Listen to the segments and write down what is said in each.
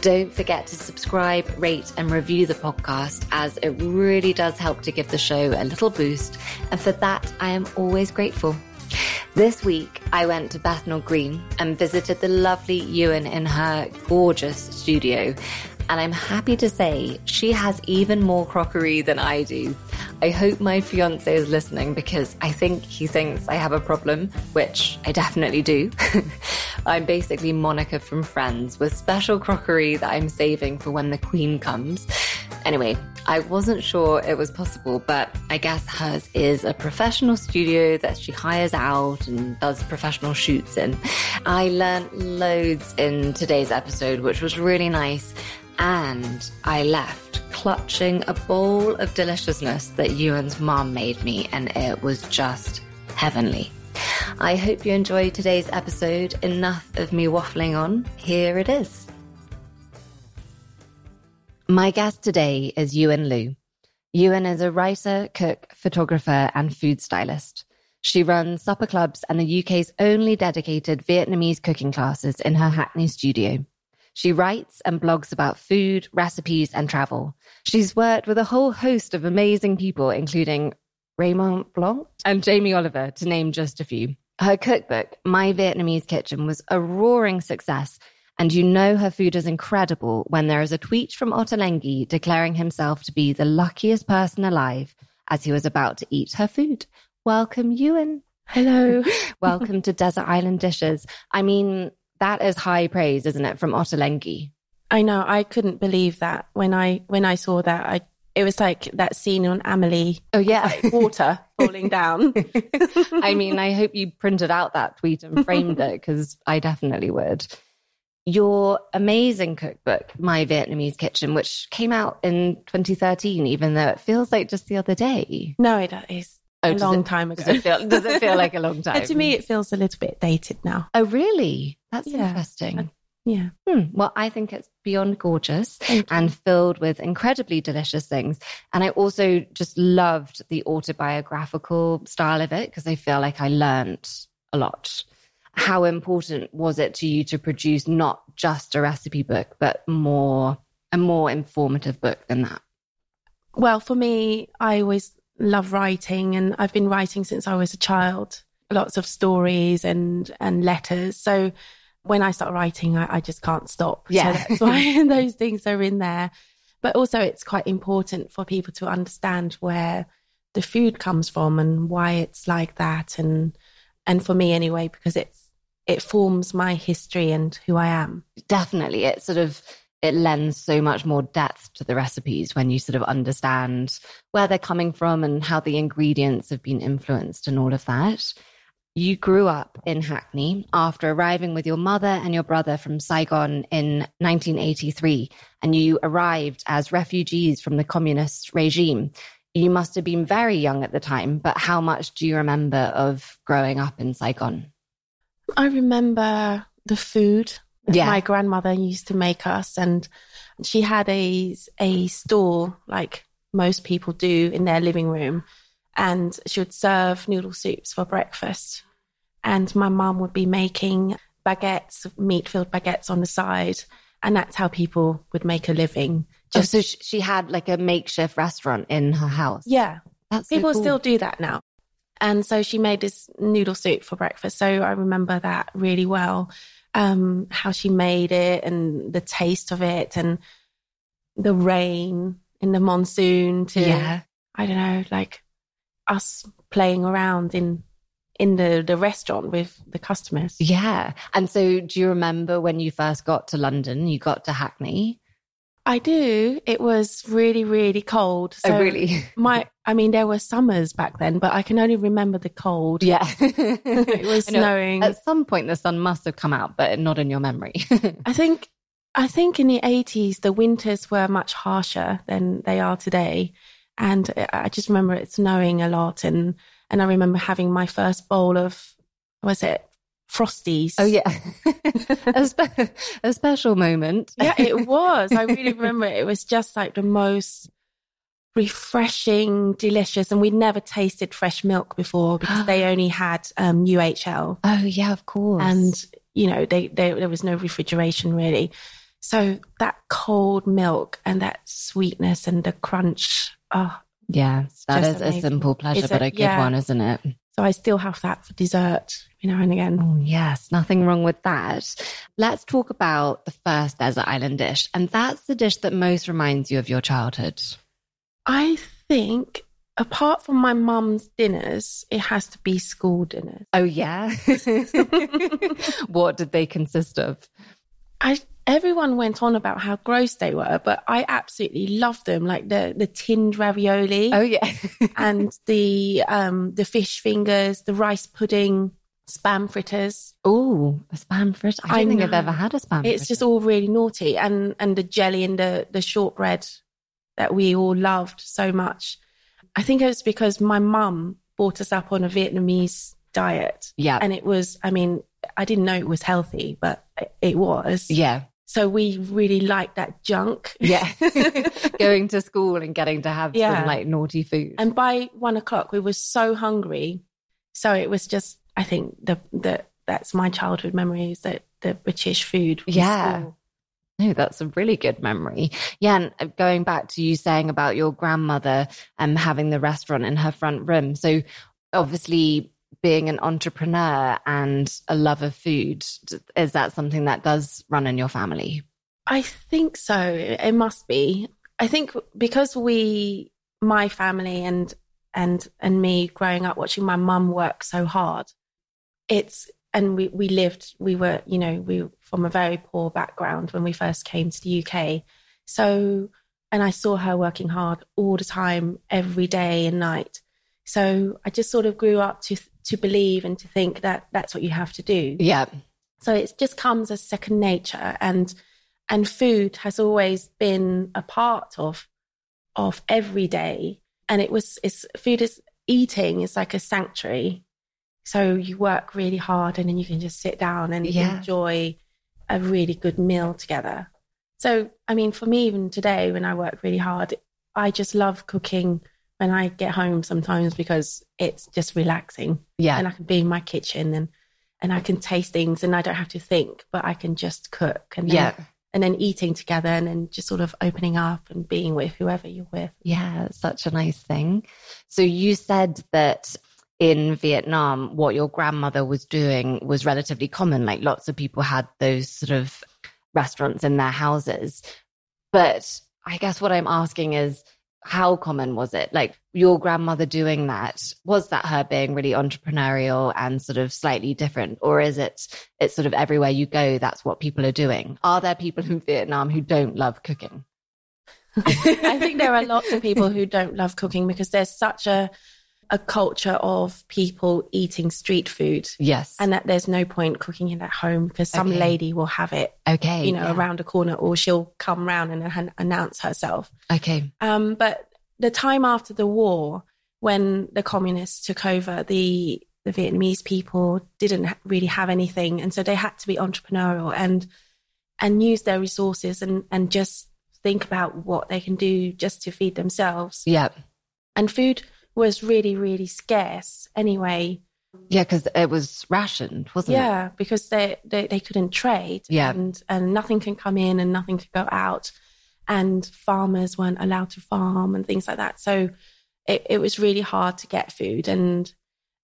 Don't forget to subscribe, rate, and review the podcast as it really does help to give the show a little boost. And for that, I am always grateful. This week, I went to Bethnal Green and visited the lovely Uyen in her gorgeous studio. And I'm happy to say she has even more crockery than I do. I hope my fiance is listening because I think he thinks I have a problem, which I definitely do. I'm basically Monica from Friends with special crockery that I'm saving for when the Queen comes. Anyway, I wasn't sure it was possible, but I guess hers is a professional studio that she hires out and does professional shoots in. I learned loads in today's episode, which was really nice. And I left clutching a bowl of deliciousness that Uyen's mom made me, and it was just heavenly. I hope you enjoyed today's episode. Enough of me waffling on. Here it is. My guest today is Uyen Luu. Uyen is a writer, cook, photographer, and food stylist. She runs supper clubs and the UK's only dedicated Vietnamese cooking classes in her Hackney studio. She writes and blogs about food, recipes, and travel. She's worked with a whole host of amazing people, including Raymond Blanc and Jamie Oliver, to name just a few. Her cookbook, My Vietnamese Kitchen, was a roaring success. And you know her food is incredible when there is a tweet from Ottolenghi declaring himself to be the luckiest person alive as he was about to eat her food. Welcome, Uyen. Hello. Welcome to Desert Island Dishes. I mean, that is high praise, isn't it, from Ottolenghi? I know. I couldn't believe that when I when I saw that. I it was like that scene on Amelie. Oh yeah, water falling down. I mean, I hope you printed out that tweet and framed it because I definitely would. Your amazing cookbook, My Vietnamese Kitchen, which came out in 2013, even though it feels like just the other day. No, it is. Oh, a long it, time ago. Does it, feel, does it feel like a long time? to me, it feels a little bit dated now. Oh, really? That's yeah. interesting. Yeah. Hmm. Well, I think it's beyond gorgeous and filled with incredibly delicious things. And I also just loved the autobiographical style of it because I feel like I learned a lot. How important was it to you to produce not just a recipe book, but more a more informative book than that? Well, for me, I always love writing and I've been writing since I was a child. Lots of stories and and letters. So when I start writing, I, I just can't stop. Yeah. So that's why those things are in there. But also, it's quite important for people to understand where the food comes from and why it's like that. And, and for me anyway, because it's, it forms my history and who I am. Definitely. It sort of, it lends so much more depth to the recipes when you sort of understand where they're coming from and how the ingredients have been influenced and all of that. You grew up in Hackney after arriving with your mother and your brother from Saigon in 1983, and you arrived as refugees from the communist regime. You must have been very young at the time, but how much do you remember of growing up in Saigon? I remember the food yeah. my grandmother used to make us, and she had a a store like most people do in their living room and she would serve noodle soups for breakfast. And my mum would be making baguettes, meat filled baguettes on the side. And that's how people would make a living. Just, oh, so she had like a makeshift restaurant in her house. Yeah. That's people so cool. still do that now. And so she made this noodle soup for breakfast. So I remember that really well. Um, how she made it and the taste of it and the rain in the monsoon to, yeah. I don't know, like us playing around in in the the restaurant with the customers. Yeah. And so do you remember when you first got to London, you got to Hackney? I do. It was really, really cold. Oh, so oh, really? my, I mean, there were summers back then, but I can only remember the cold. Yeah. it was snowing. At some point, the sun must have come out, but not in your memory. I think, I think in the 80s, the winters were much harsher than they are today. And I just remember it snowing a lot. And, and I remember having my first bowl of, was it Frosties? Oh, yeah. a, spe- a special moment. yeah, it was. I really remember it. It was just like the most refreshing, delicious. And we'd never tasted fresh milk before because they only had um, UHT. Oh, yeah, of course. And, you know, they, they, there was no refrigeration really. So that cold milk and that sweetness and the crunch. Oh, yeah, that is amazing. a simple pleasure, It's but a- a good yeah. one, isn't it? So I still have that for dessert, you know, and again. Oh, yes, nothing wrong with that. Let's talk about the first desert island dish. And that's the dish that most reminds you of your childhood. I think apart from my mum's dinners, it has to be school dinners. Oh, yeah. what did they consist of? I everyone went on about how gross they were, but I absolutely loved them, like the the tinned ravioli Oh, yeah. and the um the fish fingers, the rice pudding, spam fritters. oh, a spam fritter. I don't I think I've ever had a spam It's just all really naughty, and and the jelly and the the shortbread that we all loved so much. I think it was because my mum brought us up on a Vietnamese diet, Yeah. and it was. I mean, I didn't know it was healthy, but it was. yeah. So we really liked that junk. Yeah. Going to school and getting to have Yeah. some like naughty food. And by one o'clock, we were so hungry. So it was just, I think the the that's my childhood memories that the British food. Yeah. school. No, that's a really good memory. Yeah, and uh, going back to you saying about your grandmother um having the restaurant in her front room. So obviously being an entrepreneur and a love of food is that something that does run in your family? I think so. It must be. I think because we, my family and and and me growing up watching my mum work so hard, it's and we we lived. We were you know we from a very poor background when we first came to the UK. So and I saw her working hard all the time, every day and night. So I just sort of grew up to to believe and to think that that's what you have to do. Yeah. So it just comes as second nature and and food has always been a part of of every day. And it was it's food is eating is like a sanctuary. So you work really hard and then you can just sit down and Yeah. enjoy a really good meal together. So I mean for me even today when I work really hard, I just love cooking when I get home sometimes because it's just relaxing Yeah. and I can be in my kitchen and and I can taste things and I don't have to think, but I can just cook and then, yeah. and then eating together and then just sort of opening up and being with whoever you're with. Yeah, such a nice thing. So you said that in Vietnam, what your grandmother was doing was relatively common. Like lots of people had those sort of restaurants in their houses. But I guess what I'm asking is, how common was it? Like your grandmother doing that, was that her being really entrepreneurial and sort of slightly different? Or is it, it's sort of everywhere you go, that's what people are doing? Are there people in Vietnam who don't love cooking? I think there are lots of people who don't love cooking because there's such a a culture of people eating street food Yes. and that there's no point cooking it at home because some Okay. lady will have it, okay. you know, yeah. around a corner or she'll come round and an- announce herself. Okay. Um, but the time after the war, when the communists took over, the the Vietnamese people didn't really have anything, and so they had to be entrepreneurial and and use their resources and and just think about what they can do just to feed themselves. Yeah. And food was really really scarce anyway. Yeah, because it was rationed, wasn't it? Yeah, because they, they they couldn't trade. Yeah. and and nothing can come in and nothing could go out, and farmers weren't allowed to farm and things like that. So it, it was really hard to get food. And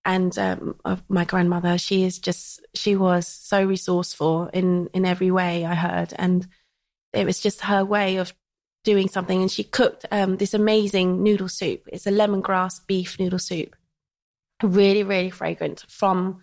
and um, my grandmother, she is just she was so resourceful in in every way. I heard, and it was just her way of doing something. And she cooked um, this amazing noodle soup. It's a lemongrass beef noodle soup really, really fragrant from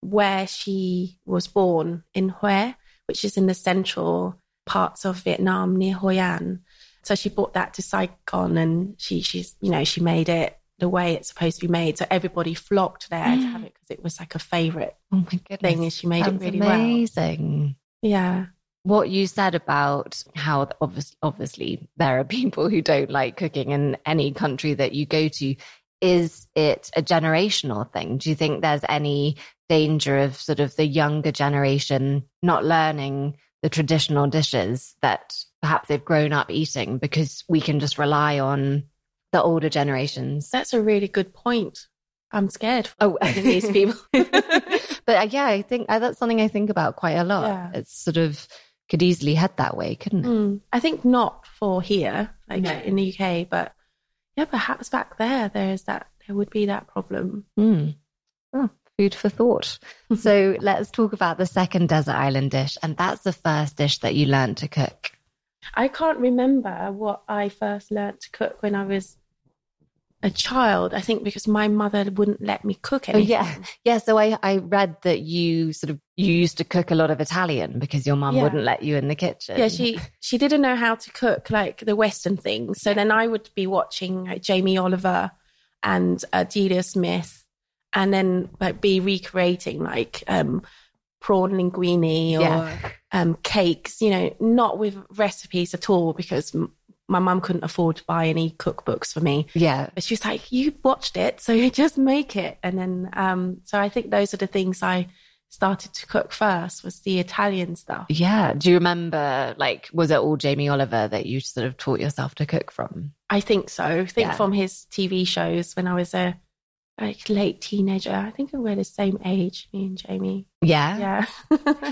where she was born in Hue, which is in the central parts of Vietnam near Hoi An. So she brought that to Saigon and she, she's, you know, she made it the way it's supposed to be made. So everybody flocked there to have it because it was like a favorite Oh my goodness. thing and she made Sounds it really well. amazing. Yeah. What you said about how obviously, obviously there are people who don't like cooking in any country that you go to. Is it a generational thing? Do you think there's any danger of sort of the younger generation not learning the traditional dishes that perhaps they've grown up eating because we can just rely on the older generations? That's a really good point. I'm scared. Oh, these people. but uh, yeah, I think uh, that's something I think about quite a lot. Yeah. It's sort of could easily head that way, couldn't it? Mm, I think not for here, like No. in the UK, but yeah, perhaps back there, there's that, there would be that problem. Mm. Oh, food for thought. so let's talk about the second desert island dish, and that's the first dish that you learned to cook. I can't remember what I first learned to cook when I was a child. I think because my mother wouldn't let me cook Oh yeah, yeah. So I I read that you sort of you used to cook a lot of Italian because your mum Yeah. wouldn't let you in the kitchen. Yeah, she she didn't know how to cook like the Western things. So then I would be watching like, Jamie Oliver and uh, Delia Smith, and then like be recreating like um, prawn linguine or Yeah. um, cakes. You know, not with recipes at all because my mum couldn't afford to buy any cookbooks for me. yeah, But she was like, "You watched it, so you just make it." And then, um, so I think those are the things I started to cook first was the Italian stuff. yeah. Do you remember like was it all Jamie Oliver that you sort of taught yourself to cook from? I think so. I think Yeah. from his TV shows when I was a like late teenager. I think we're the same age, me and Jamie. Yeah, Yeah.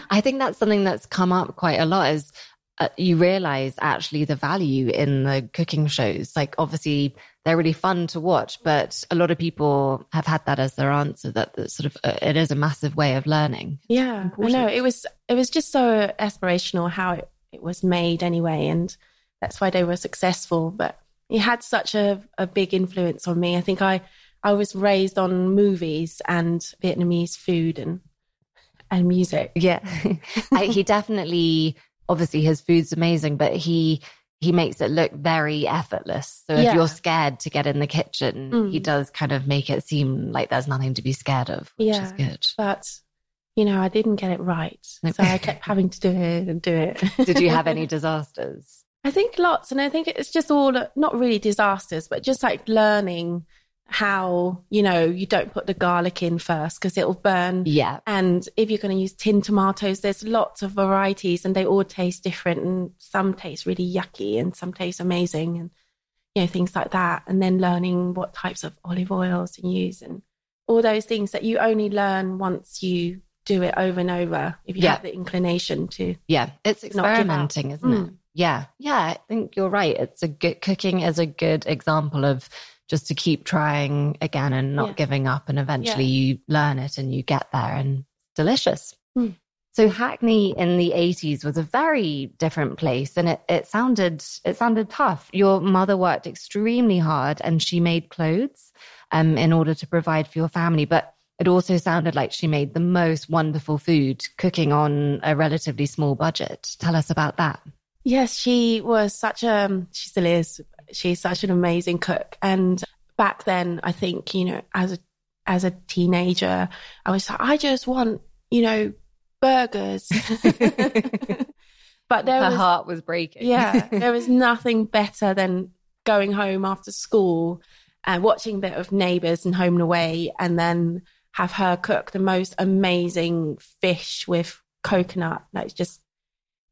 I think that's something that's come up quite a lot is uh, you realize actually the value in the cooking shows. Like obviously they're really fun to watch, but a lot of people have had that as their answer that, that sort of uh, it is a massive way of learning. yeah. I know. It was it was just so aspirational how it, it was made anyway, and that's why they were successful. But it had such a, a big influence on me. I think I I was raised on movies and Vietnamese food and and music. Yeah. I, he definitely, obviously his food's amazing, but he, he makes it look very effortless. So if Yeah. you're scared to get in the kitchen, Mm. he does kind of make it seem like there's nothing to be scared of, which Yeah. is good. But you know, I didn't get it right, so I kept having to do it and do it. Did you have any disasters? I think lots, and I think it's just all not really disasters, but just like learning how you know you don't put the garlic in first because it'll burn. Yeah. And if you're going to use tin tomatoes, there's lots of varieties, and they all taste different. And some taste really yucky, and some taste amazing, and you know things like that. And then learning what types of olive oils to use, and all those things that you only learn once you do it over and over. If you Yeah. have the inclination to, Yeah. It's Not give up. experimenting, isn't it? Mm. Yeah. Yeah. I think you're right. It's a good cooking is a good example of just to keep trying again and not Yeah. giving up. And eventually you learn it and you get there and delicious. Mm. So Hackney in the 80s was a very different place and it, it sounded, it sounded tough. Your mother worked extremely hard and she made clothes, um, in order to provide for your family. But it also sounded like she made the most wonderful food cooking on a relatively small budget. Tell us about that. Yes, she was such a, she still is, she's such an amazing cook. And back then, I think, you know, as a, as a teenager, I was like, I just want, you know, burgers. but there Her was, heart was breaking. yeah, there was nothing better than going home after school and watching a bit of Neighbours and Home and Away and then have her cook the most amazing fish with coconut, like just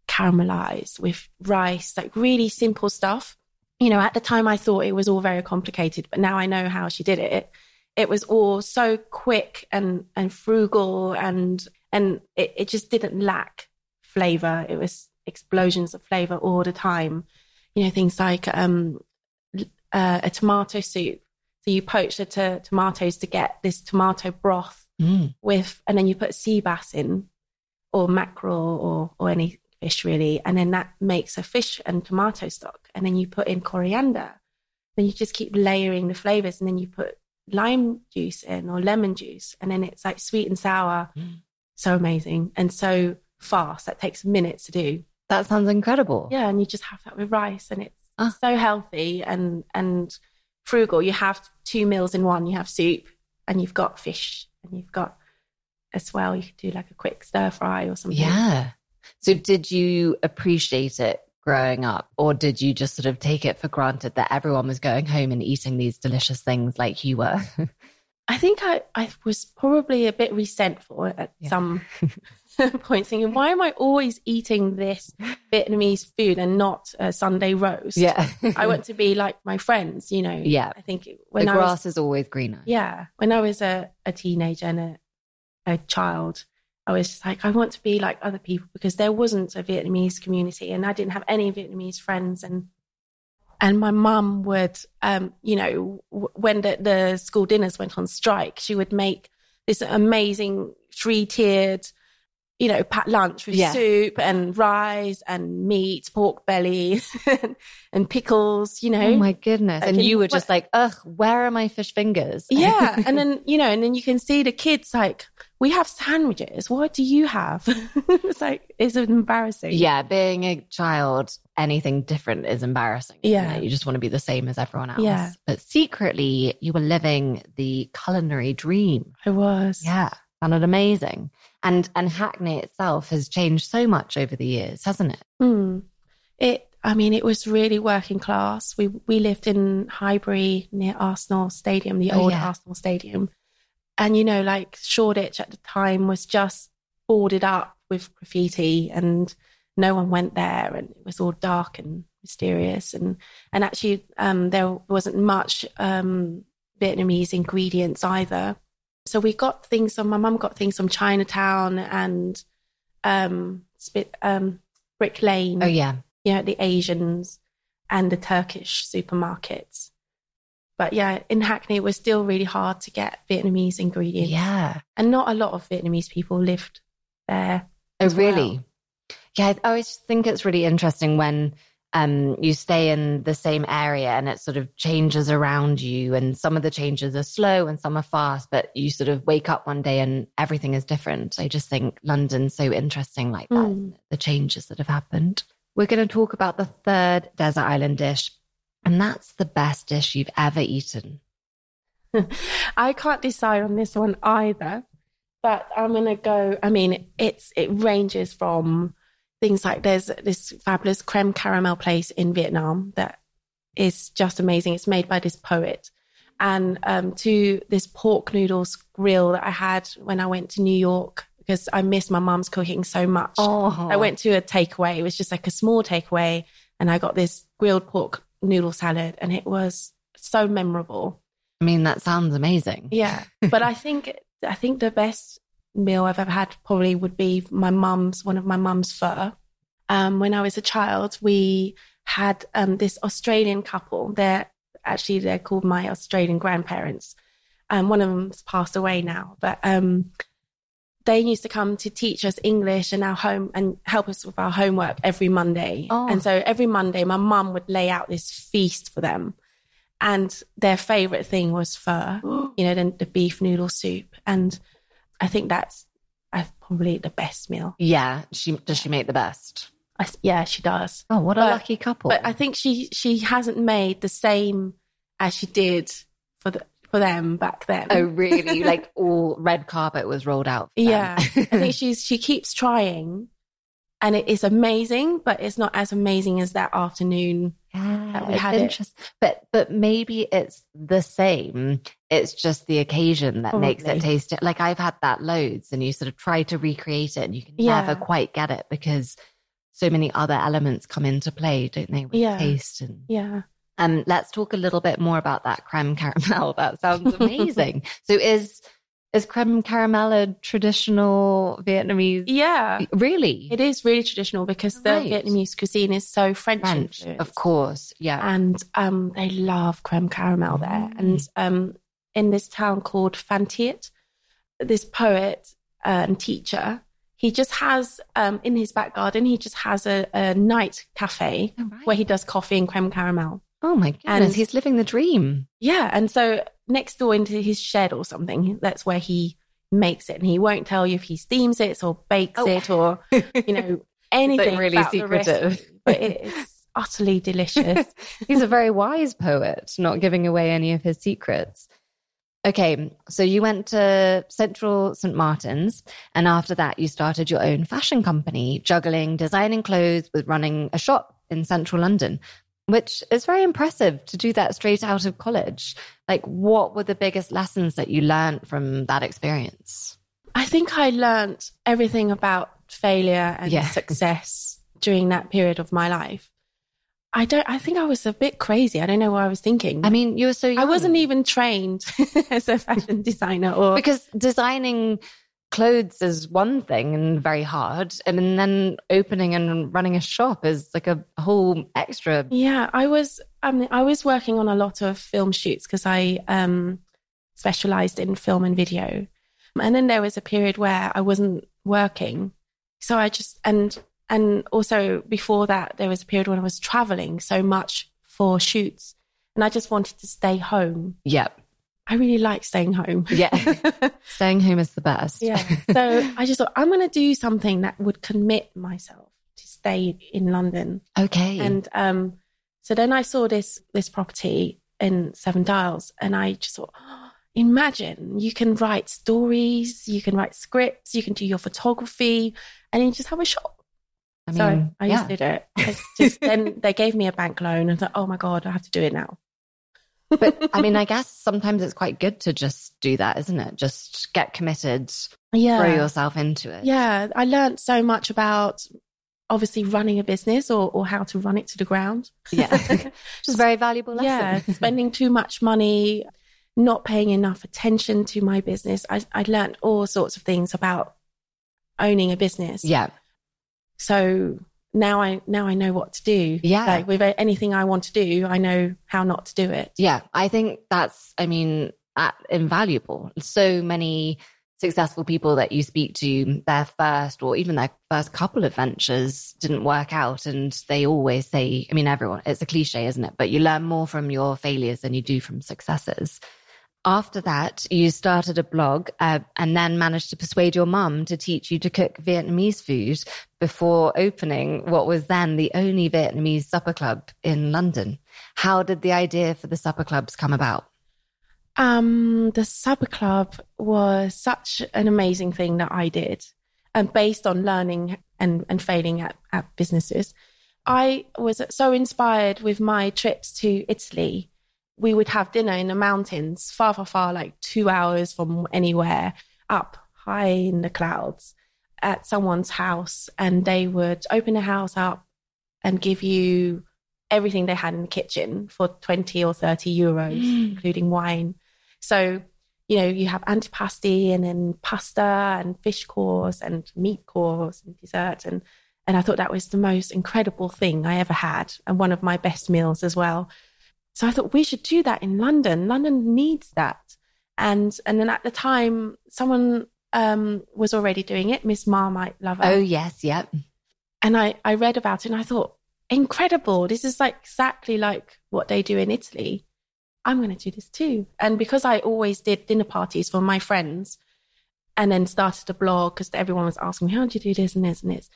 caramelized with rice, like really simple stuff. You know, at the time I thought it was all very complicated, but now I know how she did it. It was all so quick and and frugal and and it, it just didn't lack flavor. It was explosions of flavor all the time. You know, things like um uh, a tomato soup. So you poach the to- tomatoes to get this tomato broth Mm. with, and then you put sea bass in, or mackerel, or or any fish really, and then that makes a fish and tomato stock. And then you put in coriander. Then you just keep layering the flavors, and then you put lime juice in or lemon juice, and then it's like sweet and sour. Mm. So amazing and so fast. That takes minutes to do. That sounds incredible. Yeah, and you just have that with rice, and it's Ah. so healthy and and frugal. You have two meals in one. You have soup, and you've got fish, and you've got as well. You could do like a quick stir fry or something. Yeah. So did you appreciate it growing up or did you just sort of take it for granted that everyone was going home and eating these delicious things like you were? I think I, I was probably a bit resentful at yeah. some points, thinking, why am I always eating this Vietnamese food and not a Sunday roast? Yeah. I want to be like my friends, you know. Yeah. I think when the I grass was, is always greener. Yeah. When I was a, a teenager and a, a child, I was just like, I want to be like other people because there wasn't a Vietnamese community and I didn't have any Vietnamese friends. And and my mum would, um, you know, w- when the, the school dinners went on strike, she would make this amazing three tiered, you know, packed lunch with yeah. soup and rice and meat, pork belly and pickles, you know. Oh my goodness. And, and you were just like, ugh, where are my fish fingers? yeah. And then, you know, and then you can see the kids like, we have sandwiches. What do you have? it's like, it's embarrassing. Yeah. Being a child, anything different is embarrassing. Yeah. You just want to be the same as everyone else. Yeah. But secretly, you were living the culinary dream. I was. Yeah. Sounded amazing. And and Hackney itself has changed so much over the years, hasn't it? Mm. It I mean, it was really working class. We we lived in Highbury near Arsenal Stadium, the oh, old yeah. Arsenal Stadium. And you know, like Shoreditch at the time was just boarded up with graffiti and no one went there and it was all dark and mysterious and and actually um, there wasn't much um, Vietnamese ingredients either. So we got things from my mum got things from Chinatown and um, um, Brick Lane. Oh yeah, you know the Asians and the Turkish supermarkets. But yeah, in Hackney, it was still really hard to get Vietnamese ingredients. Yeah, and not a lot of Vietnamese people lived there. Oh really? Well. Yeah, I always think it's really interesting when um, you stay in the same area and it sort of changes around you. And some of the changes are slow and some are fast, but you sort of wake up one day and everything is different. I just think London's so interesting like that, mm. the changes that have happened. We're going to talk about the third desert island dish, and that's the best dish you've ever eaten. I can't decide on this one either, but I'm going to go. I mean, it's it ranges from things like there's this fabulous creme caramel place in Vietnam that is just amazing. It's made by this poet. And um, to this pork noodles grill that I had when I went to New York because I miss my mom's cooking so much. Oh. I went to a takeaway. It was just like a small takeaway. And I got this grilled pork noodle salad and it was so memorable. I mean, that sounds amazing. Yeah. But I think, I think the best meal I've ever had probably would be my mum's, one of my mum's pho. Um, when I was a child, we had um, this Australian couple. They're actually they're called my Australian grandparents. Um, one of them's passed away now, but um, they used to come to teach us English and our home and help us with our homework every Monday. Oh. And so every Monday, my mum would lay out this feast for them. And their favorite thing was pho, you know, the, the beef noodle soup. And I think that's uh, probably the best meal. Yeah. She does she make the best? I, yeah, she does. Oh, what a but, lucky couple! But I think she she hasn't made the same as she did for the for them back then. Oh, really? like all red carpet was rolled out. yeah, I think she's she keeps trying, and it is amazing, but it's not as amazing as that afternoon yeah, that we had it. But but maybe it's the same. It's just the occasion that Probably. makes it taste it. Like I've had that loads, and you sort of try to recreate it, and you can yeah. never quite get it because so many other elements come into play, don't they? With yeah. taste and yeah. Um, let's talk a little bit more about that creme caramel. That sounds amazing. so is is creme caramel a traditional Vietnamese? Yeah. Really? It is really traditional because the right. Vietnamese cuisine is so French. French, of course. Yeah. And um, they love creme caramel there. Mm. And um, in this town called Phan Thiet, this poet and teacher, he just has um, in his back garden, he just has a, a night cafe oh, right. where he does coffee and creme caramel. Oh my goodness, and, he's living the dream. Yeah. And so next door into his shed or something, that's where he makes it. And he won't tell you if he steams it or bakes oh. it or, you know, anything. really secretive. but it is utterly delicious. he's a very wise poet, not giving away any of his secrets. Okay, so you went to Central St. Martin's, and after that, you started your own fashion company, juggling designing clothes with running a shop in central London, which is very impressive to do that straight out of college. Like, what were the biggest lessons that you learned from that experience? I think I learned everything about failure and Yeah. success during that period of my life. I don't, I think I was a bit crazy. I don't know what I was thinking. I mean, you were so young. I wasn't even trained as a fashion designer or because designing clothes is one thing and very hard and then opening and running a shop is like a whole extra Yeah, I was. I mean, I was working on a lot of film shoots because I um, specialized in film and video, and then there was a period where I wasn't working, so I just and and also before that there was a period when I was traveling so much for shoots, and I just wanted to stay home. yeah I really like staying home. Yeah. staying home is the best yeah. So I just thought I'm going to do something that would commit myself to stay in London. okay And um, so then I saw this this property in Seven Dials, and I just thought, oh, imagine you can write stories, you can write scripts, you can do your photography, and you just have a shop. I mean, so I yeah. just did it. Just then they gave me a bank loan, and I thought, oh my god, I have to do it now. But I mean, I guess sometimes it's quite good to just do that, isn't it? Just get committed, Yeah, throw yourself into it. yeah. I learned so much about obviously running a business or or how to run it to the ground. Yeah. Which is a very valuable lesson. Yeah, spending too much money, not paying enough attention to my business. I, I learned all sorts of things about owning a business. yeah. So now I now I know what to do. Yeah. Like with anything I want to do, I know how not to do it. Yeah. I think that's, I mean, invaluable. So many successful people that you speak to, their first or even their first couple of ventures didn't work out. And they always say, I mean, everyone, it's a cliche, isn't it? But you learn more from your failures than you do from successes. After that, you started a blog uh, and then managed to persuade your mum to teach you to cook Vietnamese food before opening what was then the only Vietnamese supper club in London. How did the idea for the supper clubs come about? Um, the supper club was such an amazing thing that I did, and based on learning and, and failing at, at businesses, I was so inspired with my trips to Italy. We would have dinner in the mountains, far, far, far, like two hours from anywhere, up high in the clouds at someone's house. And they would open the house up and give you everything they had in the kitchen for 20 or 30 euros, mm. including wine. So, you know, you have antipasti and then pasta and fish course and meat course and dessert. And, and I thought that was the most incredible thing I ever had and one of my best meals as well. So I thought we should do that in London. London needs that. And, and then at the time, someone um, was already doing it, Miss Marmite Lover Oh, yes. Yep. and I, I read about it and I thought, incredible. This is like exactly like what they do in Italy. I'm going to do this too. And because I always did dinner parties for my friends and then started a blog because everyone was asking me, how do you do this and this and this?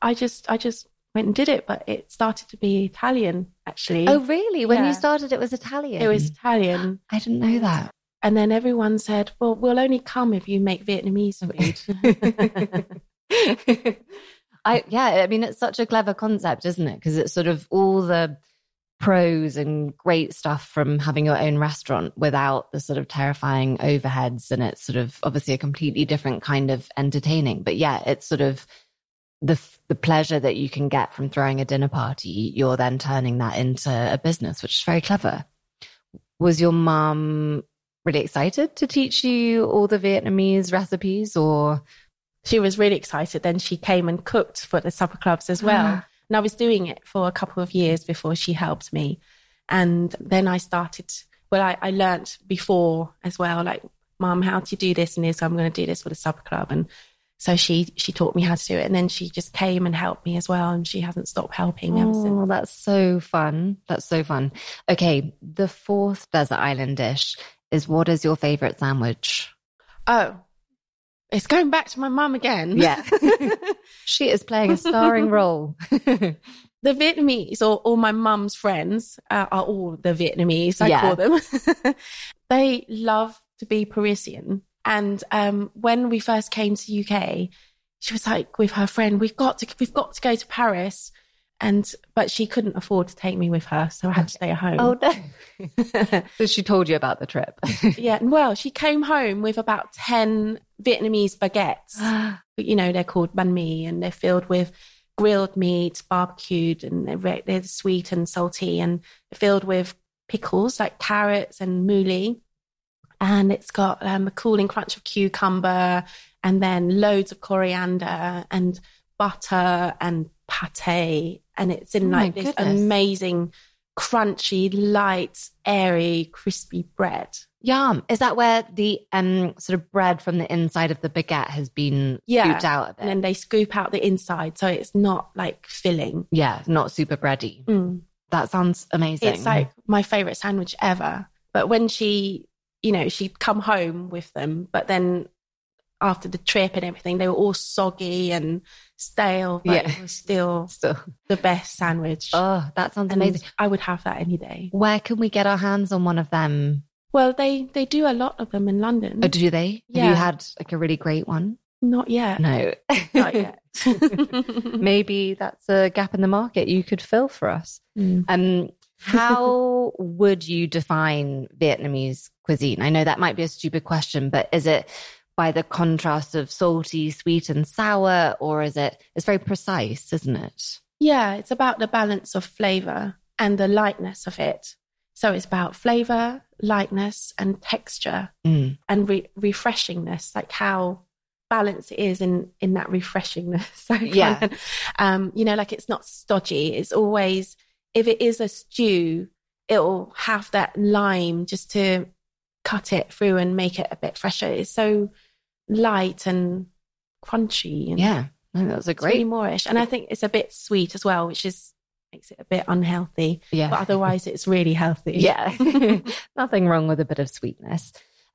I just, I just went and did it, but it started to be Italian actually. Oh, really? When Yeah. you started, it was Italian. it was Italian. I didn't know that. And then everyone said, well, we'll only come if you make Vietnamese food. I yeah, I mean it's such a clever concept, isn't it? Because it's sort of all the pros and great stuff from having your own restaurant without the sort of terrifying overheads and it's sort of obviously a completely different kind of entertaining. But yeah, it's sort of the the pleasure that you can get from throwing a dinner party, you're then turning that into a business, which is very clever. Was your mum really excited to teach you all the Vietnamese recipes or she was really excited. Then she came and cooked for the supper clubs as well. Ah. and I was doing it for a couple of years before she helped me. And then I started, well, I, I learned before as well, like, mom, how do you do this and this? I'm going to do this for the supper club. And so she, she taught me how to do it. And then she just came and helped me as well. And she hasn't stopped helping ever since. Oh, that's so fun. That's so fun. Okay, the fourth desert island dish is what is your favorite sandwich? Oh, it's going back to my mum again. Yeah. she is playing a starring role. the Vietnamese or, or my mum's friends uh, are all the Vietnamese, I Yeah. call them. they love to be Parisian. And um, when we first came to UK, she was like with her friend, "We've got to, we've got to go to Paris." And but she couldn't afford to take me with her, so I had to stay at home. Oh no! so she told you about the trip. yeah, well, she came home with about ten Vietnamese baguettes. you know, they're called banh mi, and they're filled with grilled meat, barbecued, and they're, they're sweet and salty, and filled with pickles like carrots and mouli. And it's got um, a cooling crunch of cucumber, and then loads of coriander and butter and pate and it's in oh like this goodness. amazing, crunchy, light, airy, crispy bread. Yum. Is that where the um sort of bread from the inside of the baguette has been yeah. scooped out of it? And then they scoop out the inside so it's not like filling. Yeah, not super bready. Mm. That sounds amazing. It's like my favorite sandwich ever. But when she, you know, she'd come home with them, but then after the trip and everything, they were all soggy and stale, but yeah. it was still, still the best sandwich. Oh, that sounds and amazing. I would have that any day. Where can we get our hands on one of them? Well, they they do a lot of them in London. Oh, do they? Yeah. Have you had like a really great one? Not yet. No. Not yet. Maybe that's a gap in the market you could fill for us. Mm. Um, how would you define Vietnamese cuisine? I know that might be a stupid question, but is it by the contrast of salty, sweet, and sour, or is it? It's very precise, isn't it? Yeah, it's about the balance of flavor and the lightness of it. So it's about flavor, lightness, and texture, mm. and re- refreshingness, like how balanced it is in in that refreshingness. So yeah, um, you know, like it's not stodgy. It's always if it is a stew, it'll have that lime just to cut it through and make it a bit fresher. It's so light and crunchy. And yeah, that was a great really moreish, and I think it's a bit sweet as well, which is makes it a bit unhealthy. Yeah, but otherwise it's really healthy. Yeah, nothing wrong with a bit of sweetness.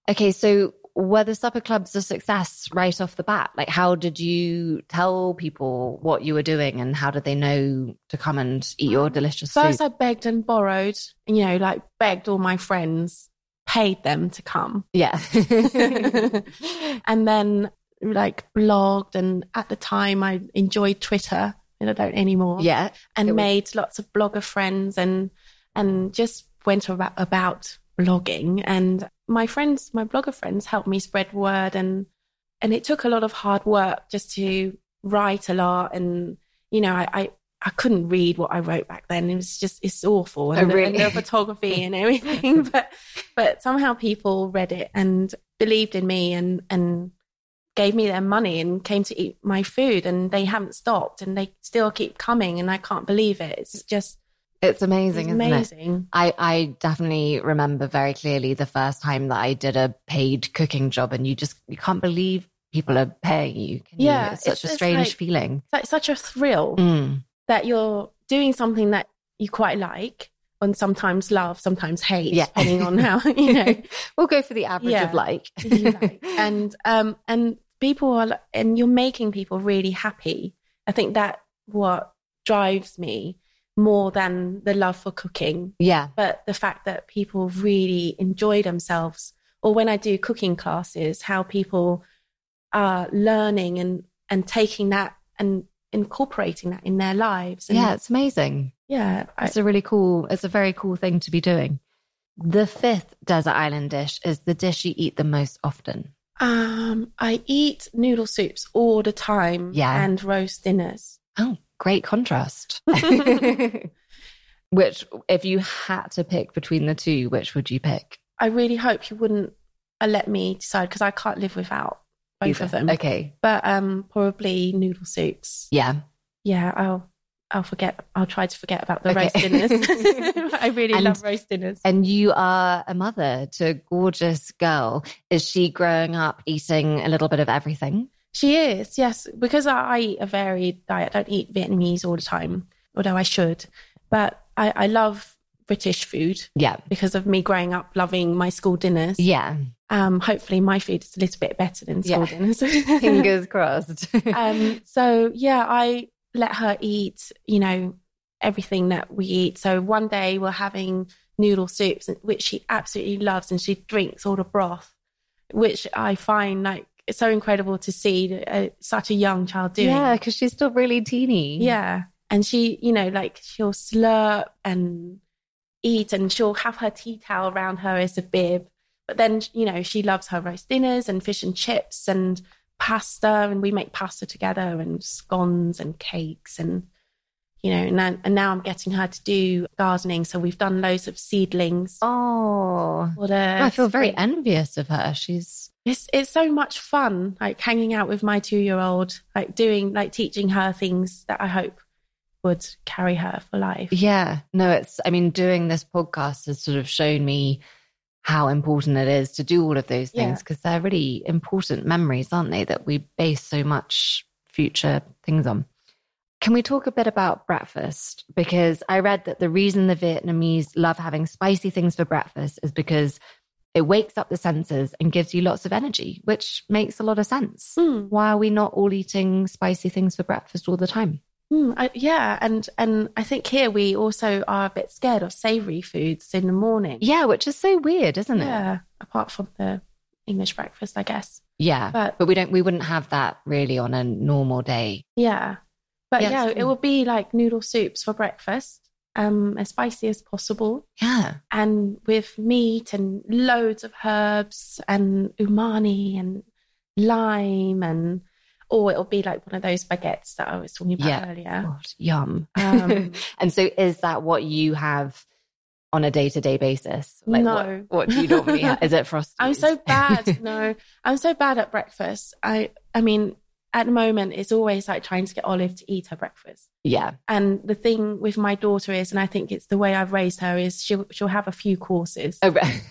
Okay, so were the supper clubs a success right off the bat? Like, how did you tell people what you were doing and how did they know to come and eat your delicious First, food? I begged and borrowed, you know, like begged all my friends paid them to come. Yeah. and then like blogged and at the time I enjoyed Twitter and I don't anymore. Yeah. And was... made lots of blogger friends and and just went about, about blogging and my friends, my blogger friends helped me spread word and and it took a lot of hard work just to write a lot and you know I, I I couldn't read what I wrote back then. It was just it's awful oh, and, oh, really? the, and the photography and everything. but but somehow people read it and believed in me and and gave me their money and came to eat my food and they haven't stopped and they still keep coming and I can't believe it. It's just it's amazing, it's amazing. It? I, I definitely remember very clearly the first time that I did a paid cooking job and you just you can't believe people are paying you. yeah, you? It's such it's, a strange like, feeling. It's like such a thrill. Mm that you're doing something that you quite like and sometimes love, sometimes hate, yeah. depending on how, you know. we'll go for the average yeah, of like. like. And um and people are and you're making people really happy. I think that what drives me more than the love for cooking. Yeah. But the fact that people really enjoy themselves. Or when I do cooking classes, how people are learning and and taking that and incorporating that in their lives. And yeah, it's amazing. Yeah. It's a really cool, it's a very cool thing to be doing. The fifth desert island dish is the dish you eat the most often. Um, I eat noodle soups all the time. Yeah. And roast dinners. Oh, great contrast. which, if you had to pick between the two, which would you pick? I really hope you wouldn't uh, let me decide because I can't live without both Either. of them. Okay. But um probably noodle soups. Yeah. Yeah, I'll I'll forget I'll try to forget about the okay. roast dinners. I really and, love roast dinners. And you are a mother to a gorgeous girl. Is she growing up eating a little bit of everything? She is, yes. Because I eat a varied diet. I don't eat Vietnamese all the time, although I should. But I, I love British food. Yeah. Because of me growing up loving my school dinners. Yeah. Um, hopefully my food is a little bit better than school yeah. dinners. Fingers crossed. um, so yeah, I let her eat, you know, everything that we eat. So one day we're having noodle soups, which she absolutely loves, and she drinks all the broth. which I find like it's so incredible to see uh, such a young child doing. Yeah, because she's still really teeny. Yeah. And she, you know, like she'll slurp and eat and she'll have her tea towel around her as a bib. But then, you know, she loves her roast dinners and fish and chips and pasta. And we make pasta together and scones and cakes. And, you know, and now, and now I'm getting her to do gardening. So we've done loads of seedlings. Oh, What a I feel very envious of her. She's it's it's so much fun like hanging out with my two year old like doing like teaching her things that i hope would carry her for life Yeah, no, it's, I mean, doing this podcast has sort of shown me how important it is to do all of those things Yeah. because they're really important memories, aren't they? That we base so much future things on. Can we talk a bit about breakfast? Because I read that the reason the Vietnamese love having spicy things for breakfast is because it wakes up the senses and gives you lots of energy, which makes a lot of sense. Hmm, Why are we not all eating spicy things for breakfast all the time? hmm, I, yeah and and i think here we also are a bit scared of savory foods in the morning Yeah, which is so weird, isn't it? yeah apart from the english breakfast i guess Yeah. but But we don't we wouldn't have that really on a normal day. yeah but Yeah, it will be like noodle soups for breakfast um as spicy as possible Yeah. and with meat and loads of herbs and umami and lime and or it'll be like one of those baguettes that I was talking about Yeah. earlier. God, yum. Um, and so is that what you have on a day to day basis? Like No. what, what do you normally have? Is it frosties? I'm so bad. no, I'm so bad at breakfast. I I mean, at the moment it's always like trying to get Olive to eat her breakfast. yeah. And the thing with my daughter is, and I think it's the way I've raised her, is she'll she'll have a few courses. Oh, right.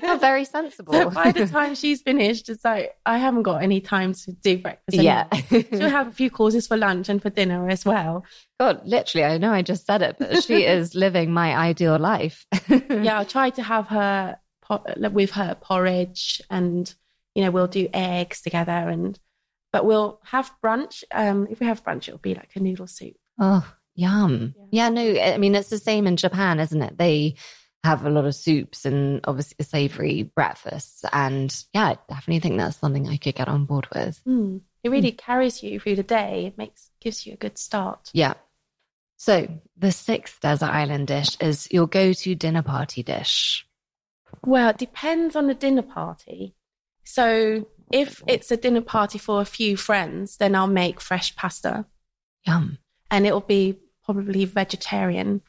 Very sensible. So by the time she's finished, it's like I haven't got any time to do breakfast. yeah. She'll have a few courses for lunch and for dinner as well. God, literally, I know I just said it, but she is living my ideal life. Yeah, I'll try to have her with her porridge, and you know we'll do eggs together, and but we'll have brunch. Um, if we have brunch, it'll be like a noodle soup. Oh, yum. Yeah. Yeah. no, I mean, it's the same in Japan, isn't it? They have a lot of soups and obviously savory breakfasts. And yeah, I definitely think that's something I could get on board with. Mm. It really carries you through the day. It makes gives you a good start. Yeah. So the sixth desert island dish is your go to dinner party dish. Well, it depends on the dinner party. So if it's a dinner party for a few friends, then I'll make fresh pasta. Yum. and it'll be probably vegetarian.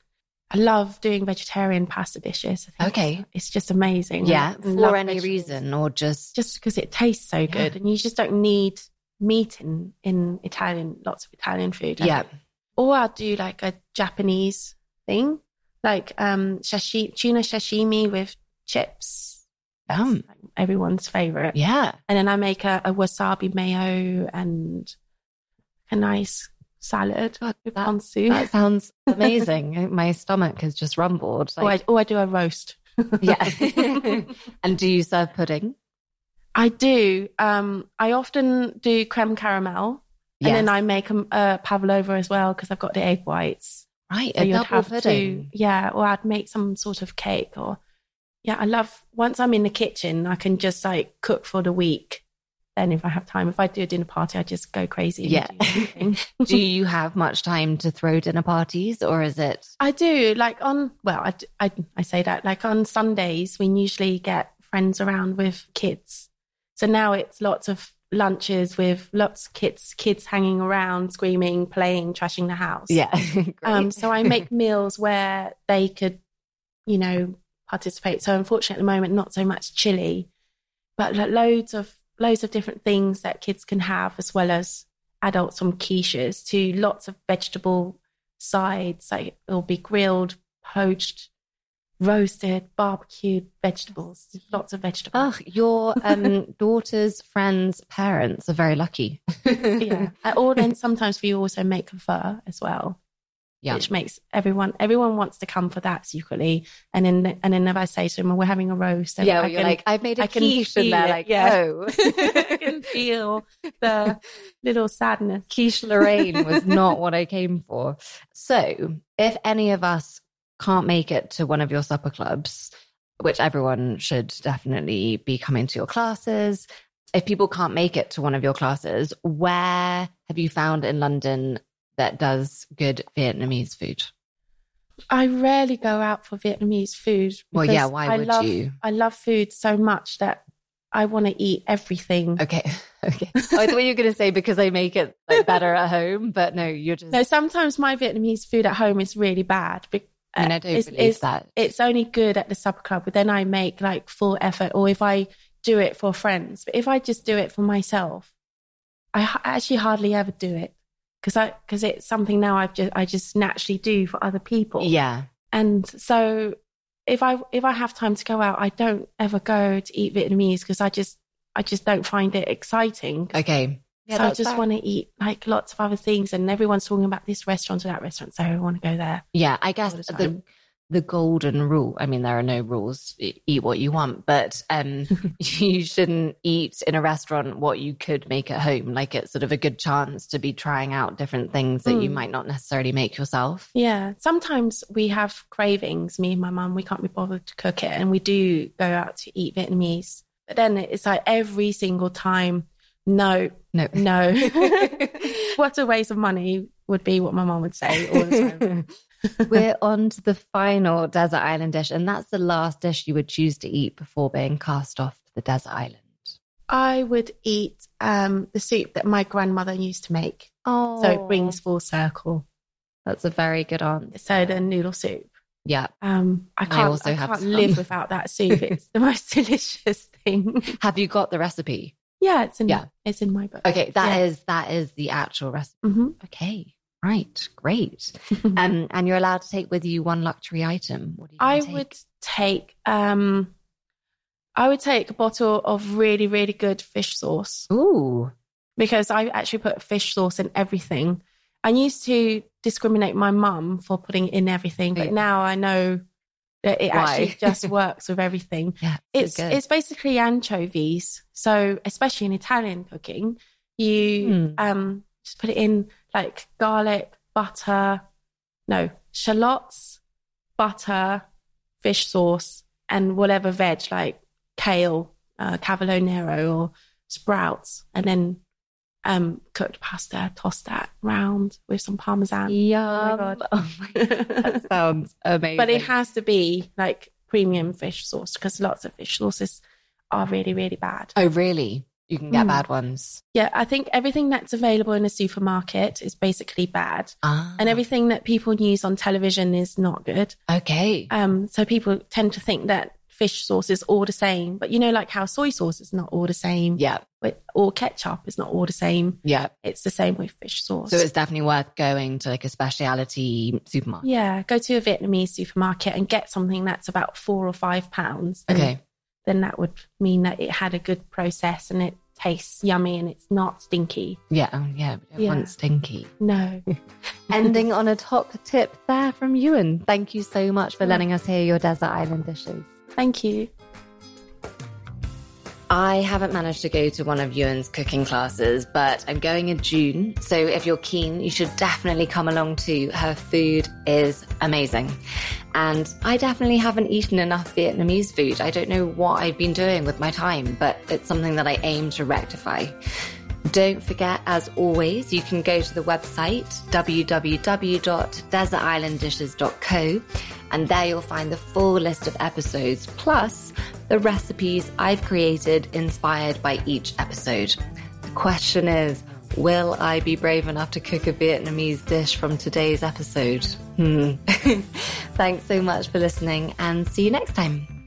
I love doing vegetarian pasta dishes. Okay. It's just amazing. Yeah. Love For any vegetables. reason or just, Just because it tastes so good and you just don't need meat in, in Italian, lots of Italian food. Like- yeah. Or I'll do like a Japanese thing, like um tuna sashimi with chips. Yum. Like everyone's favorite. Yeah. And then I make a, a wasabi mayo and a nice salad God, with that- ponzu. That sounds amazing. My stomach has just rumbled. or, I, Like, or I do a roast. yeah. and do you serve pudding? I do. Um, I often do creme caramel, and then I make a, a pavlova as well because I've got the egg whites. Right. So a you'd double have pudding. to, yeah, or I'd make some sort of cake. Or yeah, I love once I'm in the kitchen, I can just like cook for the week. Then if I have time, if I do a dinner party, I just go crazy. and Yeah. do do you have much time to throw dinner parties or is it? I do. Like on, well, I I say that like on Sundays, we usually get friends around with kids. So now it's lots of lunches with lots of kids, kids hanging around, screaming, playing, trashing the house. Yeah. Um, so I make meals where they could, you know, participate. So unfortunately, at the moment, not so much chili, but loads of loads of different things that kids can have, as well as adults from quiches to lots of vegetable sides. Like it'll be grilled, poached, roasted, barbecued vegetables. Lots of vegetables. Oh, your um, daughter's friends' parents are very lucky. yeah. Uh, Or then sometimes we also make a pho as well. Yeah. which makes everyone everyone wants to come for that secretly. And then and then if I say to them, "We're having a roast," then yeah, I you're can, like, I've made a I quiche, and they're it, like, yeah. oh. I can feel the little sadness. quiche Lorraine was not what I came for. So, if any of us can't make it to one of your supper clubs, which everyone should definitely be coming to your classes. If people can't make it to one of your classes, where have you found in London that does good Vietnamese food? I rarely go out for Vietnamese food. Well, yeah, why I would love, you? I love food so much that I want to eat everything. Okay. Okay. Oh, I thought you were going to say because I make it like, better at home, but no, you're just. No, sometimes my Vietnamese food at home is really bad. be- I mean, I don't it's, believe it's- that. It's only good at the sub club, but then I make like full effort, or if I do it for friends. But if I just do it for myself, I h- actually hardly ever do it because I because it's something now I've just I just naturally do for other people. Yeah. And so if I if I have time to go out, I don't ever go to eat Vietnamese because I just I just don't find it exciting. Okay. Yeah, so I just want to eat like lots of other things, and everyone's talking about this restaurant or that restaurant, so I want to go there. Yeah, I guess all the the time. The golden rule. I mean, there are no rules. Eat what you want, but um, you shouldn't eat in a restaurant what you could make at home. Like it's sort of a good chance to be trying out different things that you Mm. might not necessarily make yourself. Yeah, sometimes we have cravings. Me and my mum, we can't be bothered to cook it, and we do go out to eat Vietnamese. But then it's like every single time, no, No, no. what a waste of money would be what my mum would say all the time. We're on to the final desert island dish, and that's the last dish you would choose to eat before being cast off to the desert island. I would eat um, the soup that my grandmother used to make. Oh, So it brings full circle. that's a very good answer. So the noodle soup. yeah. Um, I can't, I also have can't live without that soup. It's the most delicious thing. Have you got the recipe? yeah, it's in Yeah. it's in my book. Okay, that Yeah. is that is the actual recipe. hmm Okay, right, great. Um, and you're allowed to take with you one luxury item. What do you I take? would take um, I would take a bottle of really really good fish sauce Ooh, because I actually put fish sauce in everything. I used to discriminate my mum for putting it in everything, but Yeah. now I know that it Why? actually just works with everything. yeah, It's so it's basically anchovies. So especially in Italian cooking, you Hmm. um just put it in like garlic, butter, no shallots, butter, fish sauce, and whatever veg like kale, uh, cavolo nero, or sprouts, and then um cooked pasta. Toss that round with some parmesan. Yum. God. Oh my God, that sounds amazing. But it has to be like premium fish sauce because lots of fish sauces are really, really bad. oh, really? You can get Mm. bad ones. Yeah, I think everything that's available in a supermarket is basically bad. Ah, And everything that people use on television is not good. okay. Um, so people tend to think that fish sauce is all the same. But you know, like how soy sauce is not all the same, Yeah, or ketchup is not all the same. yeah. It's the same with fish sauce. So it's definitely worth going to like a specialty supermarket. yeah, go to a Vietnamese supermarket and get something that's about four or five pounds. Okay. then that would mean that it had a good process and it tastes yummy and it's not stinky. Yeah, oh, yeah. We don't Yeah. want stinky. No. Ending on a top tip there from Uyen. Thank you so much for letting us hear your desert island dishes. Thank you. I haven't managed to go to one of Uyen's cooking classes, but I'm going in June. So if you're keen, you should definitely come along too. Her food is amazing. And I definitely haven't eaten enough Vietnamese food. I don't know what I've been doing with my time, but it's something that I aim to rectify. Don't forget, as always, you can go to the website www.desertislanddishes.co and there you'll find the full list of episodes plus the recipes I've created inspired by each episode. The question is, will I be brave enough to cook a Vietnamese dish from today's episode? Hmm. Thanks so much for listening and see you next time.